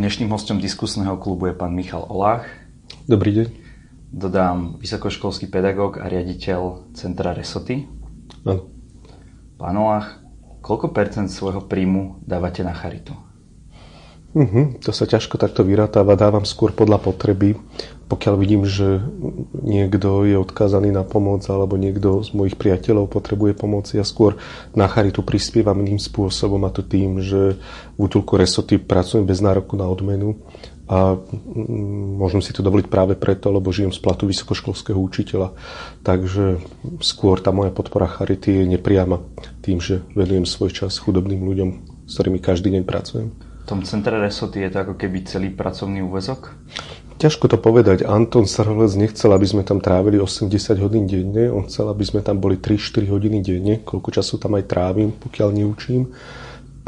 Dnešným hostom diskusného klubu je pán Michal Olách. Dobrý deň. Dodám vysokoškolský pedagóg a riaditeľ Centra Resoty. Áno. Pán Olách, koľko percent svojho príjmu dávate na charitu? Uh-huh, to sa ťažko takto vyratáva, dávam skôr podľa potreby. Pokiaľ vidím, že niekto je odkázaný na pomoc alebo niekto z mojich priateľov potrebuje pomoc, ja skôr na charitu prispievam iným spôsobom a to tým, že v útulku Resoty pracujem bez nároku na odmenu a mm, môžem si to dovoliť práve preto, lebo žijem z platu vysokoškolského učiteľa. Takže skôr tá moja podpora charity je nepriama tým, že venujem svoj čas chudobným ľuďom, s ktorými každý deň pracujem tom centre Resoty je to ako keby celý pracovný úvezok? Ťažko to povedať. Anton Sarholec nechcel, aby sme tam trávili 80 hodín denne. On chcel, aby sme tam boli 3-4 hodiny denne. Koľko času tam aj trávim, pokiaľ neučím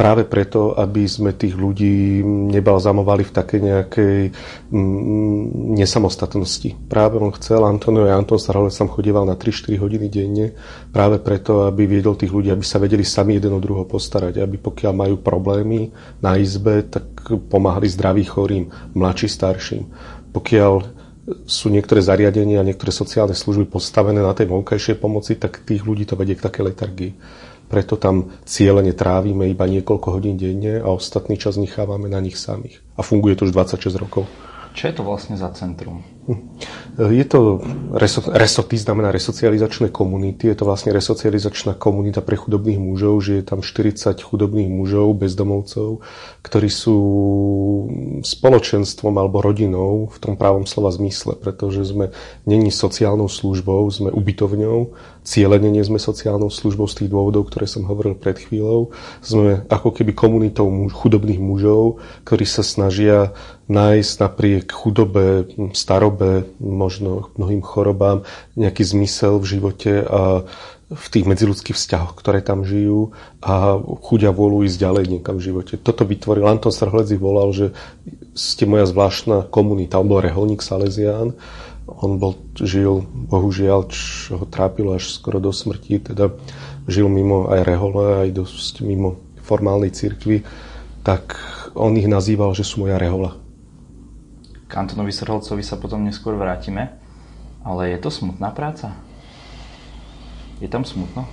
práve preto, aby sme tých ľudí nebalzamovali v takej nejakej mm, nesamostatnosti. Práve on chcel, Antonio Anton Sarholec tam chodieval na 3-4 hodiny denne, práve preto, aby viedol tých ľudí, aby sa vedeli sami jeden o druhého postarať, aby pokiaľ majú problémy na izbe, tak pomáhali zdravým chorým, mladší, starším. Pokiaľ sú niektoré zariadenia a niektoré sociálne služby postavené na tej vonkajšej pomoci, tak tých ľudí to vedie k takej letargii preto tam cieľene trávime iba niekoľko hodín denne a ostatný čas nechávame na nich samých. A funguje to už 26 rokov. Čo je to vlastne za centrum? Hm. Je to, resoty znamená resocializačné komunity, je to vlastne resocializačná komunita pre chudobných mužov, že je tam 40 chudobných mužov, bezdomovcov, ktorí sú spoločenstvom alebo rodinou v tom právom slova zmysle, pretože sme není sociálnou službou, sme ubytovňou, cieľene nie sme sociálnou službou z tých dôvodov, ktoré som hovoril pred chvíľou. Sme ako keby komunitou chudobných mužov, ktorí sa snažia nájsť napriek chudobe, starobe, možno mnohým chorobám nejaký zmysel v živote a v tých medziludských vzťahoch, ktoré tam žijú a chudia vôľu ísť ďalej niekam v živote. Toto vytvoril, Anton Sarhledzi volal, že ste moja zvláštna komunita. On bol reholník Salesián on bol, žil, bohužiaľ, čo ho trápilo až skoro do smrti, teda žil mimo aj rehole, aj dosť mimo formálnej cirkvi, tak on ich nazýval, že sú moja rehola. K Antonovi Srholcovi sa potom neskôr vrátime, ale je to smutná práca? Je tam smutno?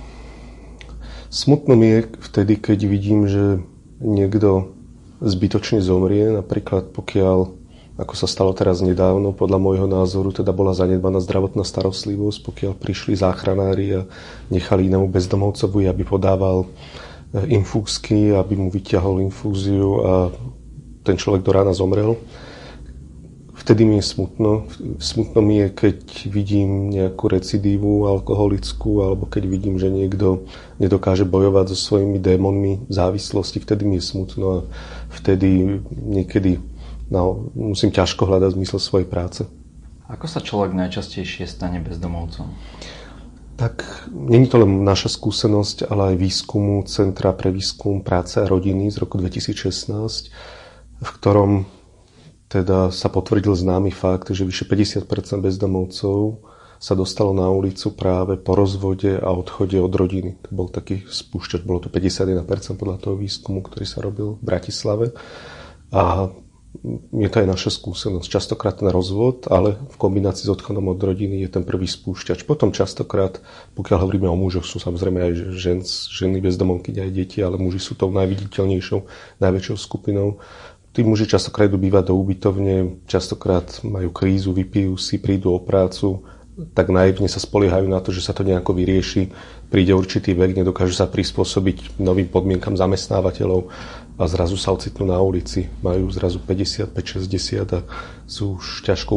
Smutno mi je vtedy, keď vidím, že niekto zbytočne zomrie, napríklad pokiaľ ako sa stalo teraz nedávno, podľa môjho názoru teda bola zanedbaná zdravotná starostlivosť, pokiaľ prišli záchranári a nechali inému bezdomovcovi, aby podával eh, infúzky, aby mu vyťahol infúziu a ten človek do rána zomrel. Vtedy mi je smutno. Smutno mi je, keď vidím nejakú recidívu alkoholickú, alebo keď vidím, že niekto nedokáže bojovať so svojimi démonmi závislosti. Vtedy mi je smutno a vtedy niekedy no, musím ťažko hľadať zmysel svojej práce. Ako sa človek najčastejšie stane bezdomovcom? Tak není to len naša skúsenosť, ale aj výskumu Centra pre výskum práce a rodiny z roku 2016, v ktorom teda sa potvrdil známy fakt, že vyše 50% bezdomovcov sa dostalo na ulicu práve po rozvode a odchode od rodiny. To bol taký spúšťač, bolo to 51% podľa toho výskumu, ktorý sa robil v Bratislave. A je to aj naša skúsenosť. Častokrát ten rozvod, ale v kombinácii s odchodom od rodiny je ten prvý spúšťač. Potom častokrát, pokiaľ hovoríme o mužoch, sú samozrejme aj žen, ženy bezdomovky, aj deti, ale muži sú tou najviditeľnejšou, najväčšou skupinou. Tí muži častokrát idú bývať do ubytovne, častokrát majú krízu, vypijú si, prídu o prácu, tak naivne sa spoliehajú na to, že sa to nejako vyrieši. Príde určitý vek, nedokážu sa prispôsobiť novým podmienkam zamestnávateľov a zrazu sa ocitnú na ulici. Majú zrazu 55-60 a sú už ťažko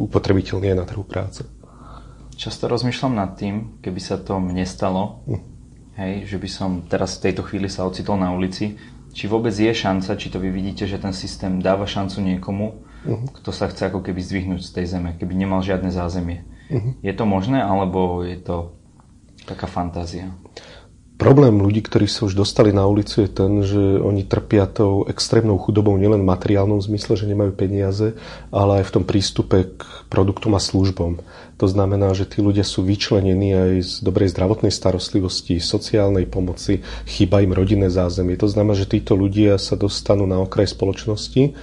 upotrebiteľní aj na trhu práce. Často rozmýšľam nad tým, keby sa to mne stalo, hm. hej, že by som teraz v tejto chvíli sa ocitol na ulici, či vôbec je šanca, či to vy vidíte, že ten systém dáva šancu niekomu, uh-huh. kto sa chce ako keby zdvihnúť z tej zeme, keby nemal žiadne zázemie. Uh-huh. Je to možné, alebo je to taká fantázia? Problém ľudí, ktorí sa už dostali na ulicu, je ten, že oni trpia tou extrémnou chudobou nielen v materiálnom zmysle, že nemajú peniaze, ale aj v tom prístupe k produktom a službom. To znamená, že tí ľudia sú vyčlenení aj z dobrej zdravotnej starostlivosti, sociálnej pomoci, chýba im rodinné zázemie. To znamená, že títo ľudia sa dostanú na okraj spoločnosti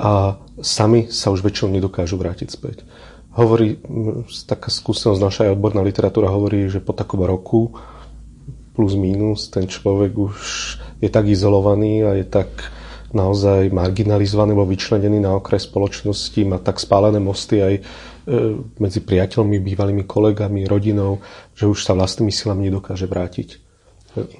a sami sa už väčšinou nedokážu vrátiť späť. Hovorí, taká skúsenosť naša aj odborná literatúra hovorí, že po takom roku plus minus, ten človek už je tak izolovaný a je tak naozaj marginalizovaný alebo vyčlenený na okraj spoločnosti, má tak spálené mosty aj e, medzi priateľmi, bývalými kolegami, rodinou, že už sa vlastnými silami nedokáže vrátiť e,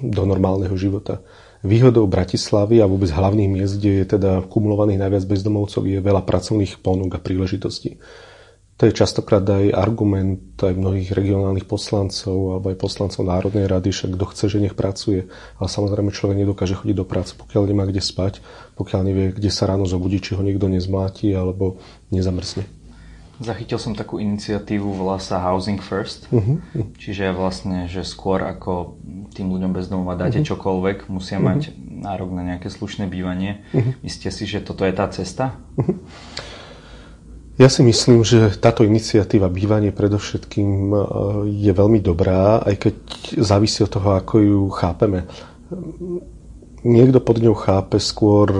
do normálneho života. Výhodou Bratislavy a vôbec hlavných miest, kde je teda kumulovaných najviac bezdomovcov, je veľa pracovných ponúk a príležitostí. To je častokrát aj argument aj mnohých regionálnych poslancov alebo aj poslancov Národnej rady, však kto chce, že nech pracuje. Ale samozrejme človek nedokáže chodiť do práce, pokiaľ nemá kde spať, pokiaľ nevie, kde sa ráno zobudí, či ho niekto nezmáti alebo nezamrzne. Zachytil som takú iniciatívu, volá sa Housing First, uh-huh. čiže vlastne, že skôr ako tým ľuďom bez domova dáte uh-huh. čokoľvek, musia uh-huh. mať nárok na nejaké slušné bývanie. Uh-huh. Myslíte si, že toto je tá cesta? Uh-huh. Ja si myslím, že táto iniciatíva bývanie predovšetkým e, je veľmi dobrá, aj keď závisí od toho, ako ju chápeme. Niekto pod ňou chápe skôr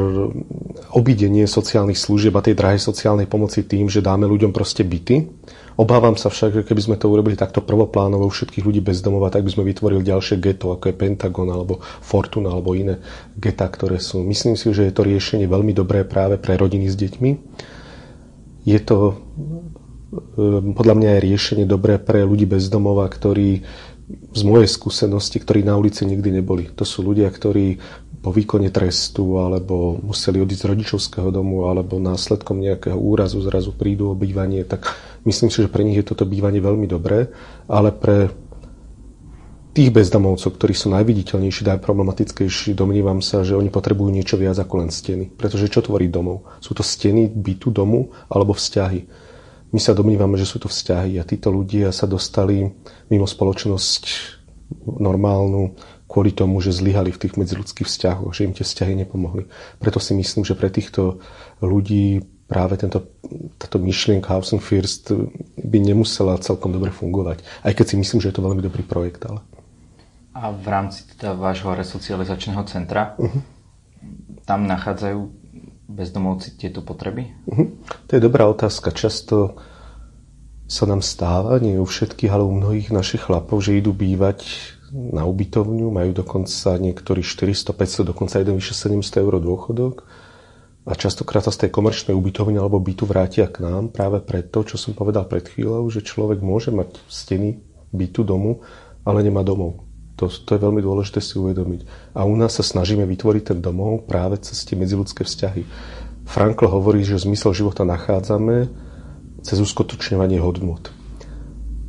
obidenie sociálnych služieb a tej drahej sociálnej pomoci tým, že dáme ľuďom proste byty. Obávam sa však, že keby sme to urobili takto prvoplánovo všetkých ľudí bez domova, tak by sme vytvorili ďalšie geto, ako je Pentagon alebo Fortuna alebo iné geta, ktoré sú. Myslím si, že je to riešenie veľmi dobré práve pre rodiny s deťmi je to ehm, podľa mňa aj riešenie dobré pre ľudí bez domova, ktorí z mojej skúsenosti, ktorí na ulici nikdy neboli. To sú ľudia, ktorí po výkone trestu alebo museli odísť z rodičovského domu alebo následkom nejakého úrazu zrazu prídu o bývanie, tak myslím si, že pre nich je toto bývanie veľmi dobré, ale pre tých bezdomovcov, ktorí sú najviditeľnejší, najproblematickejší, domnívam sa, že oni potrebujú niečo viac ako len steny. Pretože čo tvorí domov? Sú to steny bytu domu alebo vzťahy? My sa domnívame, že sú to vzťahy a títo ľudia sa dostali mimo spoločnosť normálnu kvôli tomu, že zlyhali v tých medziludských vzťahoch, že im tie vzťahy nepomohli. Preto si myslím, že pre týchto ľudí práve tento, táto myšlienka Housing First by nemusela celkom dobre fungovať. Aj keď si myslím, že je to veľmi dobrý projekt. Ale... A v rámci teda vášho resocializačného centra, uh-huh. tam nachádzajú bezdomovci tieto potreby? Uh-huh. To je dobrá otázka. Často sa nám stáva, nie u všetkých, ale u mnohých našich chlapov, že idú bývať na ubytovňu, majú dokonca niektorí 400, 500, dokonca jeden vyše 700 eur dôchodok a častokrát sa z tej komerčnej ubytovne alebo bytu vrátia k nám práve preto, čo som povedal pred chvíľou, že človek môže mať steny bytu domu, ale nemá domov. To, to je veľmi dôležité si uvedomiť. A u nás sa snažíme vytvoriť ten domov práve cez tie medziludské vzťahy. Frankl hovorí, že zmysel života nachádzame cez uskutočňovanie hodnot.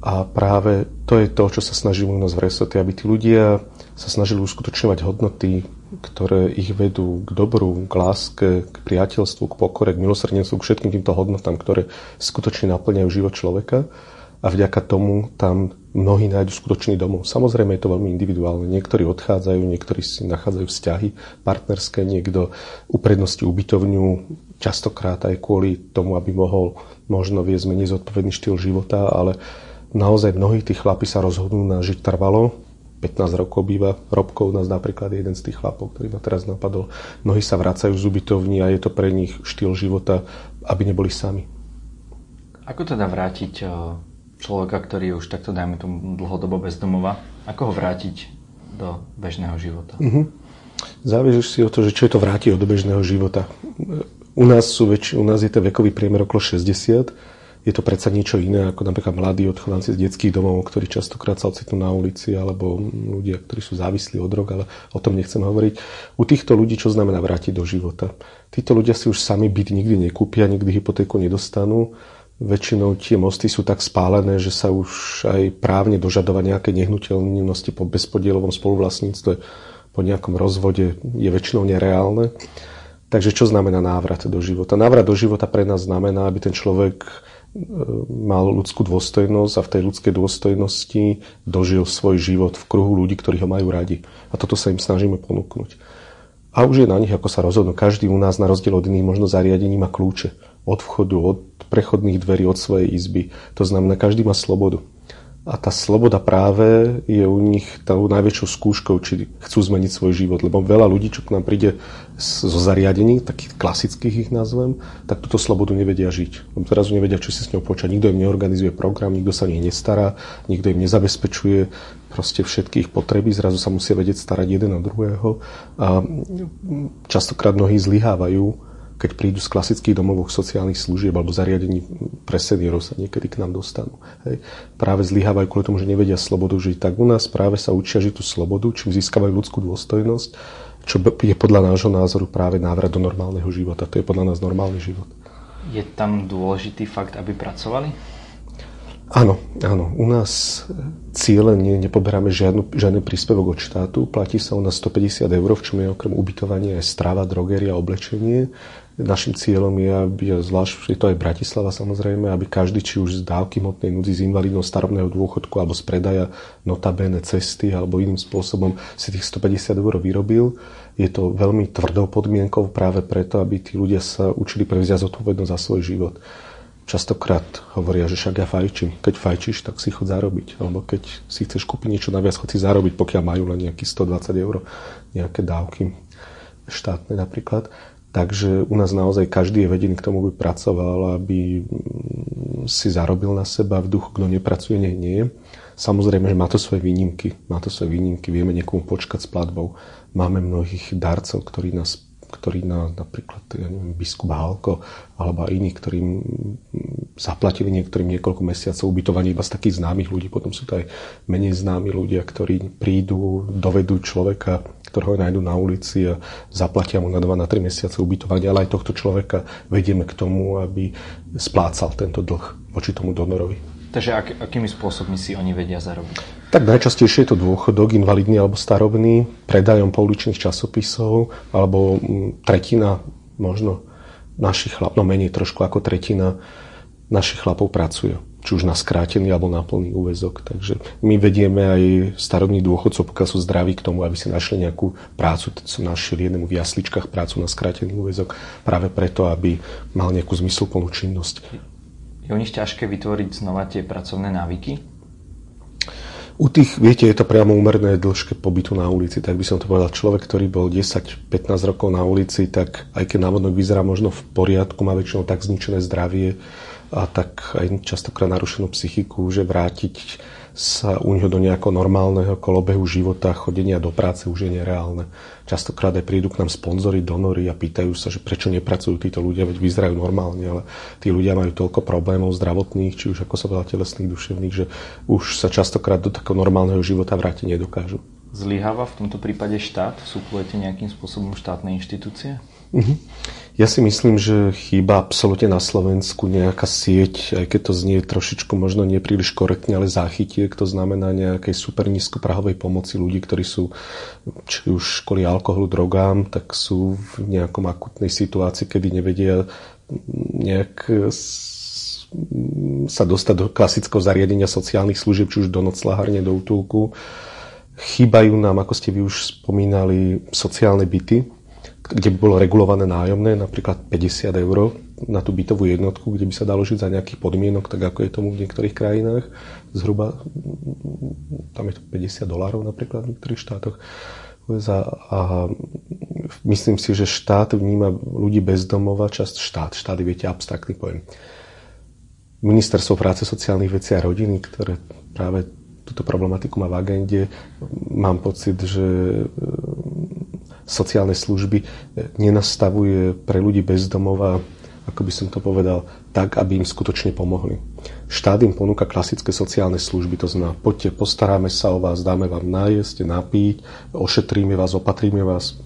A práve to je to, čo sa snažíme u nás v Resote, aby tí ľudia sa snažili uskutočňovať hodnoty, ktoré ich vedú k dobru, k láske, k priateľstvu, k pokore, k milosrdenstvu, k všetkým týmto hodnotám, ktoré skutočne naplňajú život človeka a vďaka tomu tam mnohí nájdu skutočný domov. Samozrejme je to veľmi individuálne. Niektorí odchádzajú, niektorí si nachádzajú vzťahy partnerské, niekto uprednosti ubytovňu, častokrát aj kvôli tomu, aby mohol možno viesť menej zodpovedný štýl života, ale naozaj mnohí tí chlapi sa rozhodnú na žiť trvalo. 15 rokov býva Robkov, nás napríklad jeden z tých chlapov, ktorý ma teraz napadol. Mnohí sa vracajú z ubytovní a je to pre nich štýl života, aby neboli sami. Ako teda vrátiť eh, človeka, ktorý je už takto, dajme tomu, dlhodobo bezdomova, ako ho vrátiť do bežného života? Mm-hmm. Záleží si o to, že čo je to vrátiť do bežného života. U nás, sú väč- u nás je ten vekový priemer okolo 60. Je to predsa niečo iné ako napríklad mladí odchovanci z detských domov, ktorí častokrát sa ocitnú na ulici, alebo ľudia, ktorí sú závislí od drog, ale o tom nechcem hovoriť. U týchto ľudí čo znamená vrátiť do života? Títo ľudia si už sami byt nikdy nekúpia, nikdy hypotéku nedostanú Väčšinou tie mosty sú tak spálené, že sa už aj právne dožadovať nejaké nehnuteľnosti po bezpodielovom spoluvlastníctve po nejakom rozvode je väčšinou nereálne. Takže čo znamená návrat do života? Návrat do života pre nás znamená, aby ten človek mal ľudskú dôstojnosť a v tej ľudskej dôstojnosti dožil svoj život v kruhu ľudí, ktorí ho majú radi. A toto sa im snažíme ponúknuť. A už je na nich, ako sa rozhodnú. Každý u nás, na rozdiel od iných možno zariadení, má kľúče od vchodu, od prechodných dverí, od svojej izby. To znamená, každý má slobodu. A tá sloboda práve je u nich tou najväčšou skúškou, či chcú zmeniť svoj život. Lebo veľa ľudí, čo k nám príde zo zariadení, takých klasických ich nazvem, tak túto slobodu nevedia žiť. Lebo zrazu nevedia, čo si s ňou počať. Nikto im neorganizuje program, nikto sa nich nestará, nikto im nezabezpečuje proste všetky ich potreby. Zrazu sa musia vedieť starať jeden na druhého. A častokrát mnohí zlyhávajú keď prídu z klasických domových sociálnych služieb alebo zariadení pre seniorov sa niekedy k nám dostanú. Hej. Práve zlyhávajú kvôli tomu, že nevedia slobodu žiť. Tak u nás práve sa učia žiť tú slobodu, čím získavajú ľudskú dôstojnosť, čo je podľa nášho názoru práve návrat do normálneho života. To je podľa nás normálny život. Je tam dôležitý fakt, aby pracovali? Áno, áno. U nás cieľene nepoberáme žiadnu, žiadny príspevok od štátu. Platí sa u nás 150 eur, v čom je okrem ubytovania aj strava, drogeria, oblečenie. Našim cieľom je, aby, zvlášť je to aj Bratislava samozrejme, aby každý, či už z dávky hmotnej núdzi, z invalidného starobného dôchodku alebo z predaja notabene cesty alebo iným spôsobom si tých 150 eur vyrobil. Je to veľmi tvrdou podmienkou práve preto, aby tí ľudia sa učili prevziať zodpovednosť za svoj život. Častokrát hovoria, že však ja fajčím. Keď fajčíš, tak si chod zarobiť. Alebo keď si chceš kúpiť niečo naviac, chod si zarobiť, pokiaľ majú len nejakých 120 eur, nejaké dávky štátne napríklad. Takže u nás naozaj každý je vedený k tomu, aby pracoval, aby mm, si zarobil na seba v duchu, kto nepracuje, nech nie. Samozrejme, že má to svoje výnimky. Má to svoje výnimky. Vieme niekomu počkať s platbou. Máme mnohých darcov, ktorí nás ktorí na, napríklad ja neviem, biskup Halko alebo iní, ktorým zaplatili niektorým niekoľko mesiacov ubytovanie iba z takých známych ľudí. Potom sú to aj menej známi ľudia, ktorí prídu, dovedú človeka, ktorého nájdu na ulici a zaplatia mu na 2 na 3 mesiace ubytovanie, ale aj tohto človeka vedieme k tomu, aby splácal tento dlh voči tomu donorovi. Takže ak, akými spôsobmi si oni vedia zarobiť? Tak najčastejšie je to dôchodok, invalidný alebo starobný, predajom pouličných časopisov, alebo mm, tretina možno našich chlapov, no menej trošku ako tretina našich chlapov pracuje či už na skrátený alebo na plný úvezok. Takže my vedieme aj starobných dôchodcov, pokiaľ sú zdraví k tomu, aby si našli nejakú prácu. Teď som našiel jednému v jasličkách prácu na skrátený úvezok práve preto, aby mal nejakú zmysluplnú činnosť. Je u nich ťažké vytvoriť znova tie pracovné návyky? U tých, viete, je to priamo úmerné dĺžke pobytu na ulici, tak by som to povedal. Človek, ktorý bol 10-15 rokov na ulici, tak aj keď návodno vyzerá možno v poriadku, má väčšinou tak zničené zdravie a tak aj častokrát narušenú psychiku, že vrátiť sa u neho do nejakého normálneho kolobehu života, chodenia do práce už je nereálne. Častokrát aj prídu k nám sponzory, donory a pýtajú sa, že prečo nepracujú títo ľudia, veď vyzerajú normálne, ale tí ľudia majú toľko problémov zdravotných, či už ako sa veľa telesných, duševných, že už sa častokrát do takého normálneho života vrátiť nedokážu. Zlyháva v tomto prípade štát? Súplujete nejakým spôsobom štátne inštitúcie? Uh-huh. Ja si myslím, že chýba absolútne na Slovensku nejaká sieť, aj keď to znie trošičku možno nepríliš korektne, ale záchytiek, to znamená nejakej super nízkoprahovej pomoci ľudí, ktorí sú či už školy alkoholu, drogám, tak sú v nejakom akutnej situácii, kedy nevedia nejak sa dostať do klasického zariadenia sociálnych služieb, či už do noclahárne, do útulku. Chýbajú nám, ako ste vy už spomínali, sociálne byty, kde by bolo regulované nájomné, napríklad 50 eur na tú bytovú jednotku, kde by sa dalo žiť za nejakých podmienok, tak ako je tomu v niektorých krajinách. Zhruba tam je to 50 dolárov napríklad v niektorých štátoch. A myslím si, že štát vníma ľudí bezdomova, časť štát, štát je, viete, abstraktný pojem. Ministerstvo práce, sociálnych vecí a rodiny, ktoré práve túto problematiku má v agende, mám pocit, že sociálne služby nenastavuje pre ľudí bezdomova, ako by som to povedal, tak, aby im skutočne pomohli. Štát im ponúka klasické sociálne služby, to znamená, poďte, postaráme sa o vás, dáme vám nájsť, napiť, ošetríme vás, opatríme vás,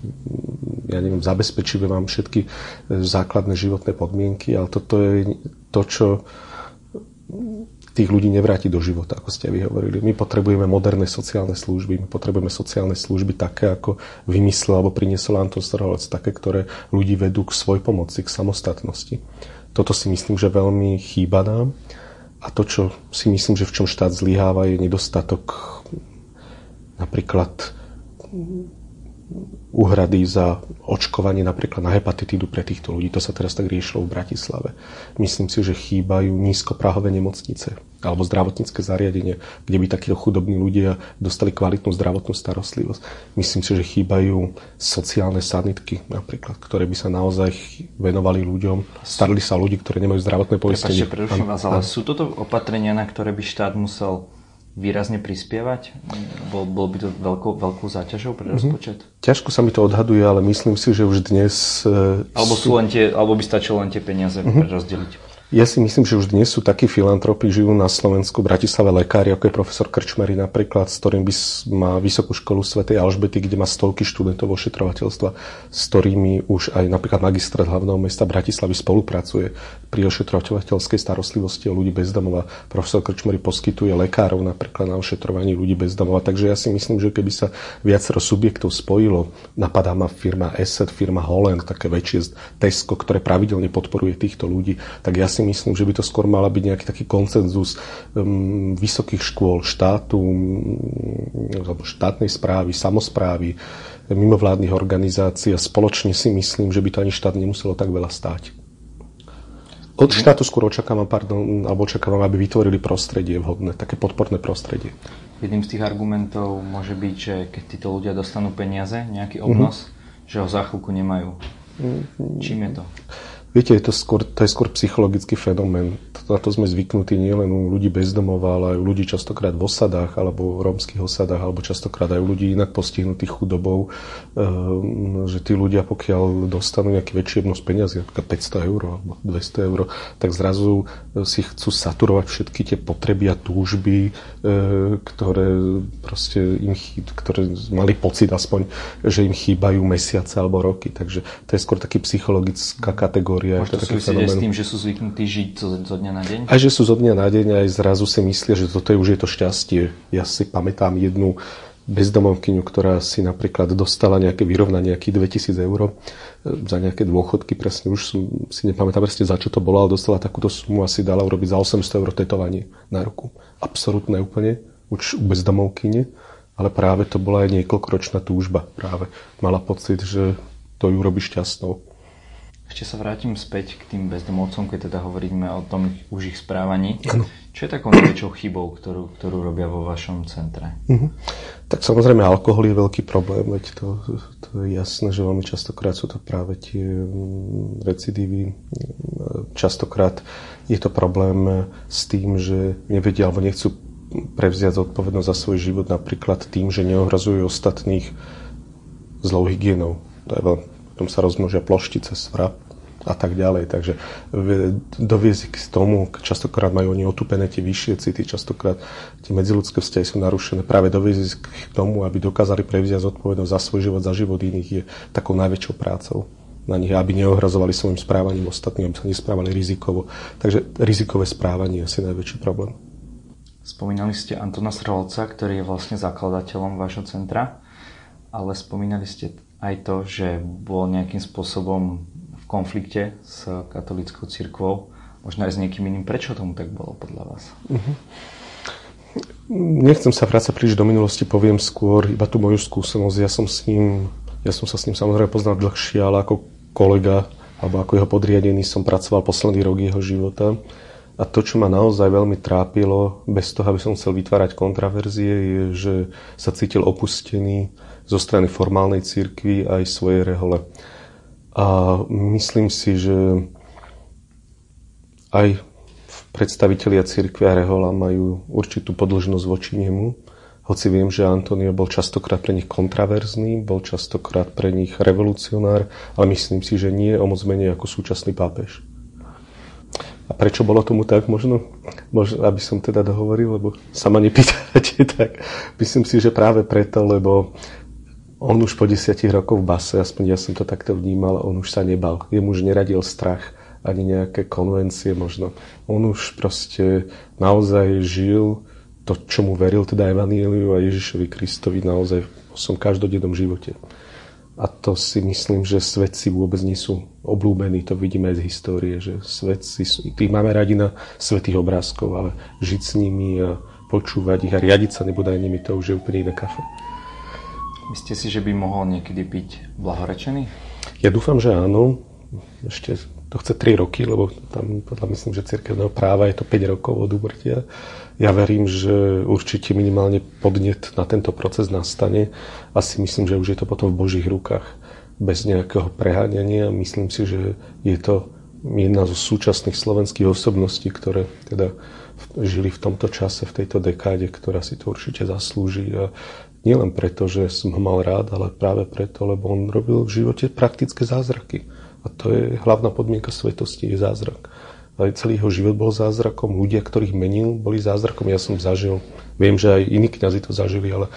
ja neviem, zabezpečíme vám všetky základné životné podmienky, ale toto je to, čo tých ľudí nevráti do života, ako ste vy hovorili. My potrebujeme moderné sociálne služby, my potrebujeme sociálne služby také, ako vymyslel alebo priniesol Anton Strholec, také, ktoré ľudí vedú k svoj pomoci, k samostatnosti. Toto si myslím, že veľmi chýba nám. A to, čo si myslím, že v čom štát zlyháva, je nedostatok napríklad úhrady za očkovanie napríklad na hepatitídu pre týchto ľudí. To sa teraz tak riešilo v Bratislave. Myslím si, že chýbajú nízkoprahové nemocnice alebo zdravotnícke zariadenie, kde by takíto chudobní ľudia dostali kvalitnú zdravotnú starostlivosť. Myslím si, že chýbajú sociálne sanitky napríklad, ktoré by sa naozaj venovali ľuďom, starali sa ľudí, ktorí nemajú zdravotné poistenie. Prepačte, preruším vás, ale sú toto opatrenia, na ktoré by štát musel výrazne prispievať? Bol, bol by to veľkou, veľkou záťažou pre mhm. rozpočet? Mm-hmm. Ťažko sa mi to odhaduje, ale myslím si, že už dnes... Alebo, sú... Len tie, alebo by stačilo len tie peniaze mm-hmm. rozdeliť? Ja si myslím, že už dnes sú takí filantropi, žijú na Slovensku, Bratislave lekári, ako je profesor Krčmery napríklad, s ktorým by má vysokú školu Svetej Alžbety, kde má stovky študentov ošetrovateľstva, s ktorými už aj napríklad magistrát hlavného mesta Bratislavy spolupracuje pri ošetrovateľskej starostlivosti o ľudí bezdomova. Profesor Krčmery poskytuje lekárov napríklad na ošetrovanie ľudí bezdomova. Takže ja si myslím, že keby sa viacero subjektov spojilo, napadá ma firma ESET, firma Holland, také väčšie Tesco, ktoré pravidelne podporuje týchto ľudí, tak ja si si myslím, že by to skôr mala byť nejaký taký koncenzus um, vysokých škôl, štátu, um, alebo štátnej správy, samozprávy, mimovládnych organizácií a spoločne si myslím, že by to ani štát nemuselo tak veľa stáť. Od štátu skôr očakávam, pardon, alebo očakávam, aby vytvorili prostredie vhodné, také podporné prostredie. Jedným z tých argumentov môže byť, že keď títo ľudia dostanú peniaze, nejaký obnos, mm-hmm. že ho za chvíľku nemajú. Mm-hmm. Čím je to? Viete, je to, skôr, to je skôr psychologický fenomén. Na to sme zvyknutí nielen u ľudí bezdomova, ale aj u ľudí častokrát v osadách alebo v rómskych osadách, alebo častokrát aj u ľudí inak postihnutých chudobou, ehm, že tí ľudia, pokiaľ dostanú nejaký väčší obnos peniazy, napríklad 500 eur alebo 200 eur, tak zrazu e, si chcú saturovať všetky tie potreby a túžby, e, ktoré proste im, ktoré mali pocit aspoň, že im chýbajú mesiace alebo roky. Takže to je skôr taký psychologická kategória kategória. Môže to súvisieť s tým, že sú zvyknutí žiť zo, dňa na deň? Aj že sú zo dňa na deň, aj zrazu si myslia, že toto je už je to šťastie. Ja si pamätám jednu bezdomovkyňu, ktorá si napríklad dostala nejaké vyrovnanie, nejakých 2000 eur e, za nejaké dôchodky, presne už som, si nepamätám presne za čo to bolo, ale dostala takúto sumu a si dala urobiť za 800 eur tetovanie na ruku. Absolutné úplne, už u bezdomovkyne, ale práve to bola aj niekoľkoročná túžba. Práve mala pocit, že to ju robí šťastnou. Ešte sa vrátim späť k tým bezdomovcom, keď teda hovoríme o tom už ich správaní. Ano. Čo je takou najväčšou chybou, ktorú, ktorú robia vo vašom centre? Uh-huh. Tak samozrejme alkohol je veľký problém, veď to, to je jasné, že veľmi častokrát sú to práve tie mm, recidívy. Častokrát je to problém s tým, že nevedia alebo nechcú prevziať zodpovednosť za svoj život napríklad tým, že neohrazujú ostatných zlou hygienou. To je veľmi potom sa rozmnožia ploštice, svra a tak ďalej. Takže doviezť k tomu, častokrát majú oni otupené tie vyššie city, častokrát tie medziludské vzťahy sú narušené. Práve doviezť k tomu, aby dokázali prevziať zodpovednosť za svoj život, za život iných, je takou najväčšou prácou na nich, aby neohrazovali svojim správaním ostatným, aby sa nesprávali rizikovo. Takže rizikové správanie je asi najväčší problém. Spomínali ste Antona Srolca, ktorý je vlastne zakladateľom vášho centra, ale spomínali ste aj to, že bol nejakým spôsobom v konflikte s katolickou cirkvou, možno aj s niekým iným. Prečo tomu tak bolo podľa vás? Uh-huh. Nechcem sa vrácať príliš do minulosti, poviem skôr iba tú moju skúsenosť. Ja som s ním, ja som sa s ním samozrejme poznal dlhšie, ale ako kolega alebo ako jeho podriadený som pracoval posledný rok jeho života. A to, čo ma naozaj veľmi trápilo, bez toho, aby som chcel vytvárať kontraverzie, je, že sa cítil opustený, zo strany formálnej cirkvi aj svojej rehole. A myslím si, že aj predstavitelia cirkvi a rehola majú určitú podlžnosť voči nemu, hoci viem, že Antonio bol častokrát pre nich kontraverzný, bol častokrát pre nich revolucionár, ale myslím si, že nie o moc menej ako súčasný pápež. A prečo bolo tomu tak? Možno, možno aby som teda dohovoril, lebo sa ma nepýtate, tak myslím si, že práve preto, lebo on už po desiatich rokoch v base, aspoň ja som to takto vnímal, on už sa nebal. Jemu už neradil strach ani nejaké konvencie možno. On už proste naozaj žil to, čomu veril, teda Evanieliu a Ježišovi Kristovi naozaj v som každodennom živote. A to si myslím, že svetci vôbec nie sú oblúbení. To vidíme aj z histórie, že svetci tých máme radi na svetých obrázkov, ale žiť s nimi a počúvať ich a riadiť sa nebodaj nimi, to už je úplne iné kafe. Myslíte si, že by mohol niekedy byť blahorečený? Ja dúfam, že áno. Ešte to chce 3 roky, lebo tam podľa myslím, že cirkevného práva je to 5 rokov od úmrtia. Ja verím, že určite minimálne podnet na tento proces nastane a si myslím, že už je to potom v Božích rukách bez nejakého preháňania. Myslím si, že je to jedna zo súčasných slovenských osobností, ktoré teda žili v tomto čase, v tejto dekáde, ktorá si to určite zaslúži. A nielen preto, že som ho mal rád, ale práve preto, lebo on robil v živote praktické zázraky. A to je hlavná podmienka svetosti, je zázrak ale celý jeho život bol zázrakom. Ľudia, ktorých menil, boli zázrakom. Ja som zažil, viem, že aj iní kňazi to zažili, ale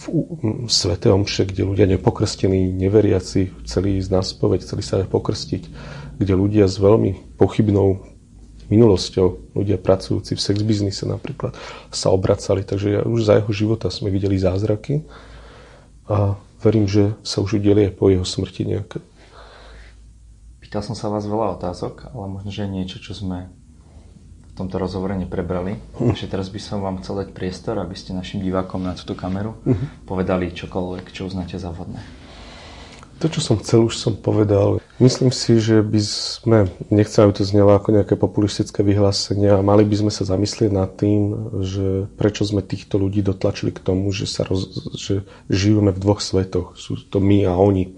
v Svete Omše, kde ľudia nepokrstení, neveriaci, chceli ísť na spoveď, chceli sa aj pokrstiť, kde ľudia s veľmi pochybnou minulosťou, ľudia pracujúci v sex biznise napríklad, sa obracali. Takže už za jeho života sme videli zázraky a verím, že sa už udeli aj po jeho smrti nejaké. Pýtal som sa vás veľa otázok, ale možno, že niečo, čo sme v tomto rozhovore neprebrali. Hm. Takže teraz by som vám chcel dať priestor, aby ste našim divákom na túto kameru uh-huh. povedali čokoľvek, čo uznáte za vhodné. To, čo som chcel, už som povedal. Myslím si, že by sme, nechcem, aby to znelo ako nejaké populistické vyhlásenia, mali by sme sa zamyslieť nad tým, že prečo sme týchto ľudí dotlačili k tomu, že, sa roz, že žijeme v dvoch svetoch. Sú to my a oni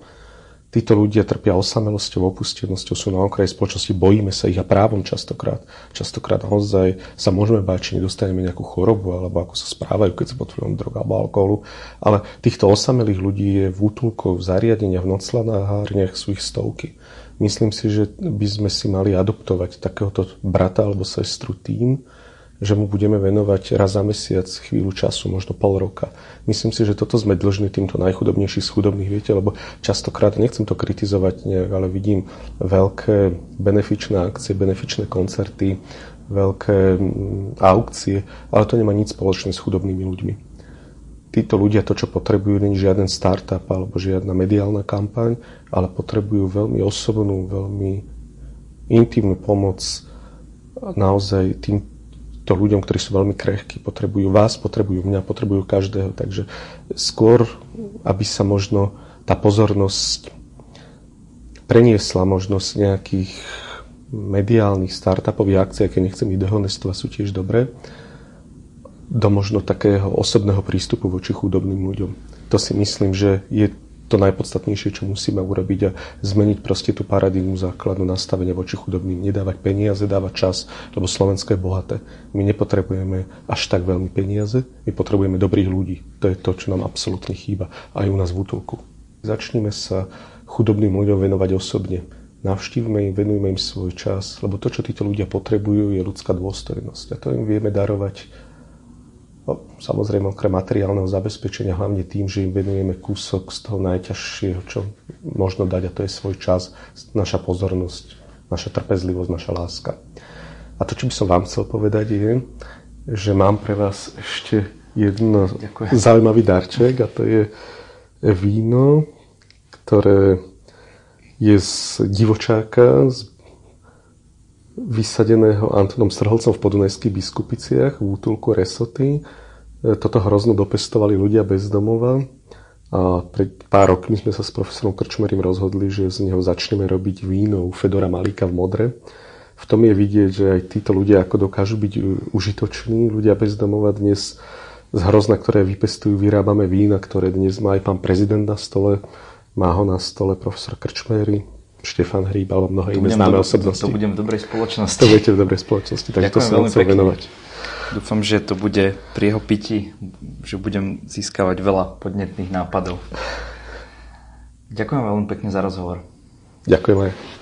Títo ľudia trpia osamelosťou, opustenosťou, sú na okraji spoločnosti, bojíme sa ich a právom častokrát. Častokrát naozaj sa môžeme báť, či nedostaneme nejakú chorobu, alebo ako sa správajú, keď sa pod vplyvom drog alebo alkoholu. Ale týchto osamelých ľudí je v útulkoch, v zariadeniach, v noclanárniach sú ich stovky. Myslím si, že by sme si mali adoptovať takéhoto brata alebo sestru tým, že mu budeme venovať raz za mesiac chvíľu času, možno pol roka. Myslím si, že toto sme dlžní týmto najchudobnejších z chudobných, viete, lebo častokrát, nechcem to kritizovať ale vidím veľké benefičné akcie, benefičné koncerty, veľké mm, aukcie, ale to nemá nič spoločné s chudobnými ľuďmi. Títo ľudia to, čo potrebujú, není žiaden startup alebo žiadna mediálna kampaň, ale potrebujú veľmi osobnú, veľmi intimnú pomoc naozaj tým to ľuďom, ktorí sú veľmi krehkí, potrebujú vás, potrebujú mňa, potrebujú každého. Takže skôr, aby sa možno tá pozornosť preniesla možnosť nejakých mediálnych startupových akcií, aké nechcem ich dehonestovať, sú tiež dobré, do možno takého osobného prístupu voči chudobným ľuďom. To si myslím, že je to najpodstatnejšie, čo musíme urobiť a zmeniť proste tú paradigmu základnú nastavenia voči chudobným. Nedávať peniaze, dávať čas, lebo Slovensko je bohaté. My nepotrebujeme až tak veľmi peniaze, my potrebujeme dobrých ľudí. To je to, čo nám absolútne chýba aj u nás v útulku. Začneme sa chudobným ľuďom venovať osobne. Navštívme im, venujme im svoj čas, lebo to, čo títo ľudia potrebujú, je ľudská dôstojnosť. A to im vieme darovať No, samozrejme okrem materiálneho zabezpečenia, hlavne tým, že im venujeme kúsok z toho najťažšieho, čo možno dať, a to je svoj čas, naša pozornosť, naša trpezlivosť, naša láska. A to, čo by som vám chcel povedať, je, že mám pre vás ešte jeden zaujímavý darček a to je víno, ktoré je z divočáka, z vysadeného Antonom Strholcom v podunajských biskupiciach v útulku Resoty. E, toto hrozno dopestovali ľudia bez domova a pred pár rokmi sme sa s profesorom Krčmerím rozhodli, že z neho začneme robiť víno u Fedora Malíka v Modre. V tom je vidieť, že aj títo ľudia ako dokážu byť užitoční. Ľudia bez domova dnes z hrozna, ktoré vypestujú, vyrábame vína, ktoré dnes má aj pán prezident na stole. Má ho na stole profesor Krčmery, Štefan Hríb alebo mnohé iné známe osobnosti. To budem v dobrej spoločnosti. To budete v dobrej spoločnosti, takže Ďakujem to som chcel venovať. Dúfam, že to bude pri jeho pití, že budem získavať veľa podnetných nápadov. Ďakujem veľmi pekne za rozhovor. Ďakujem aj.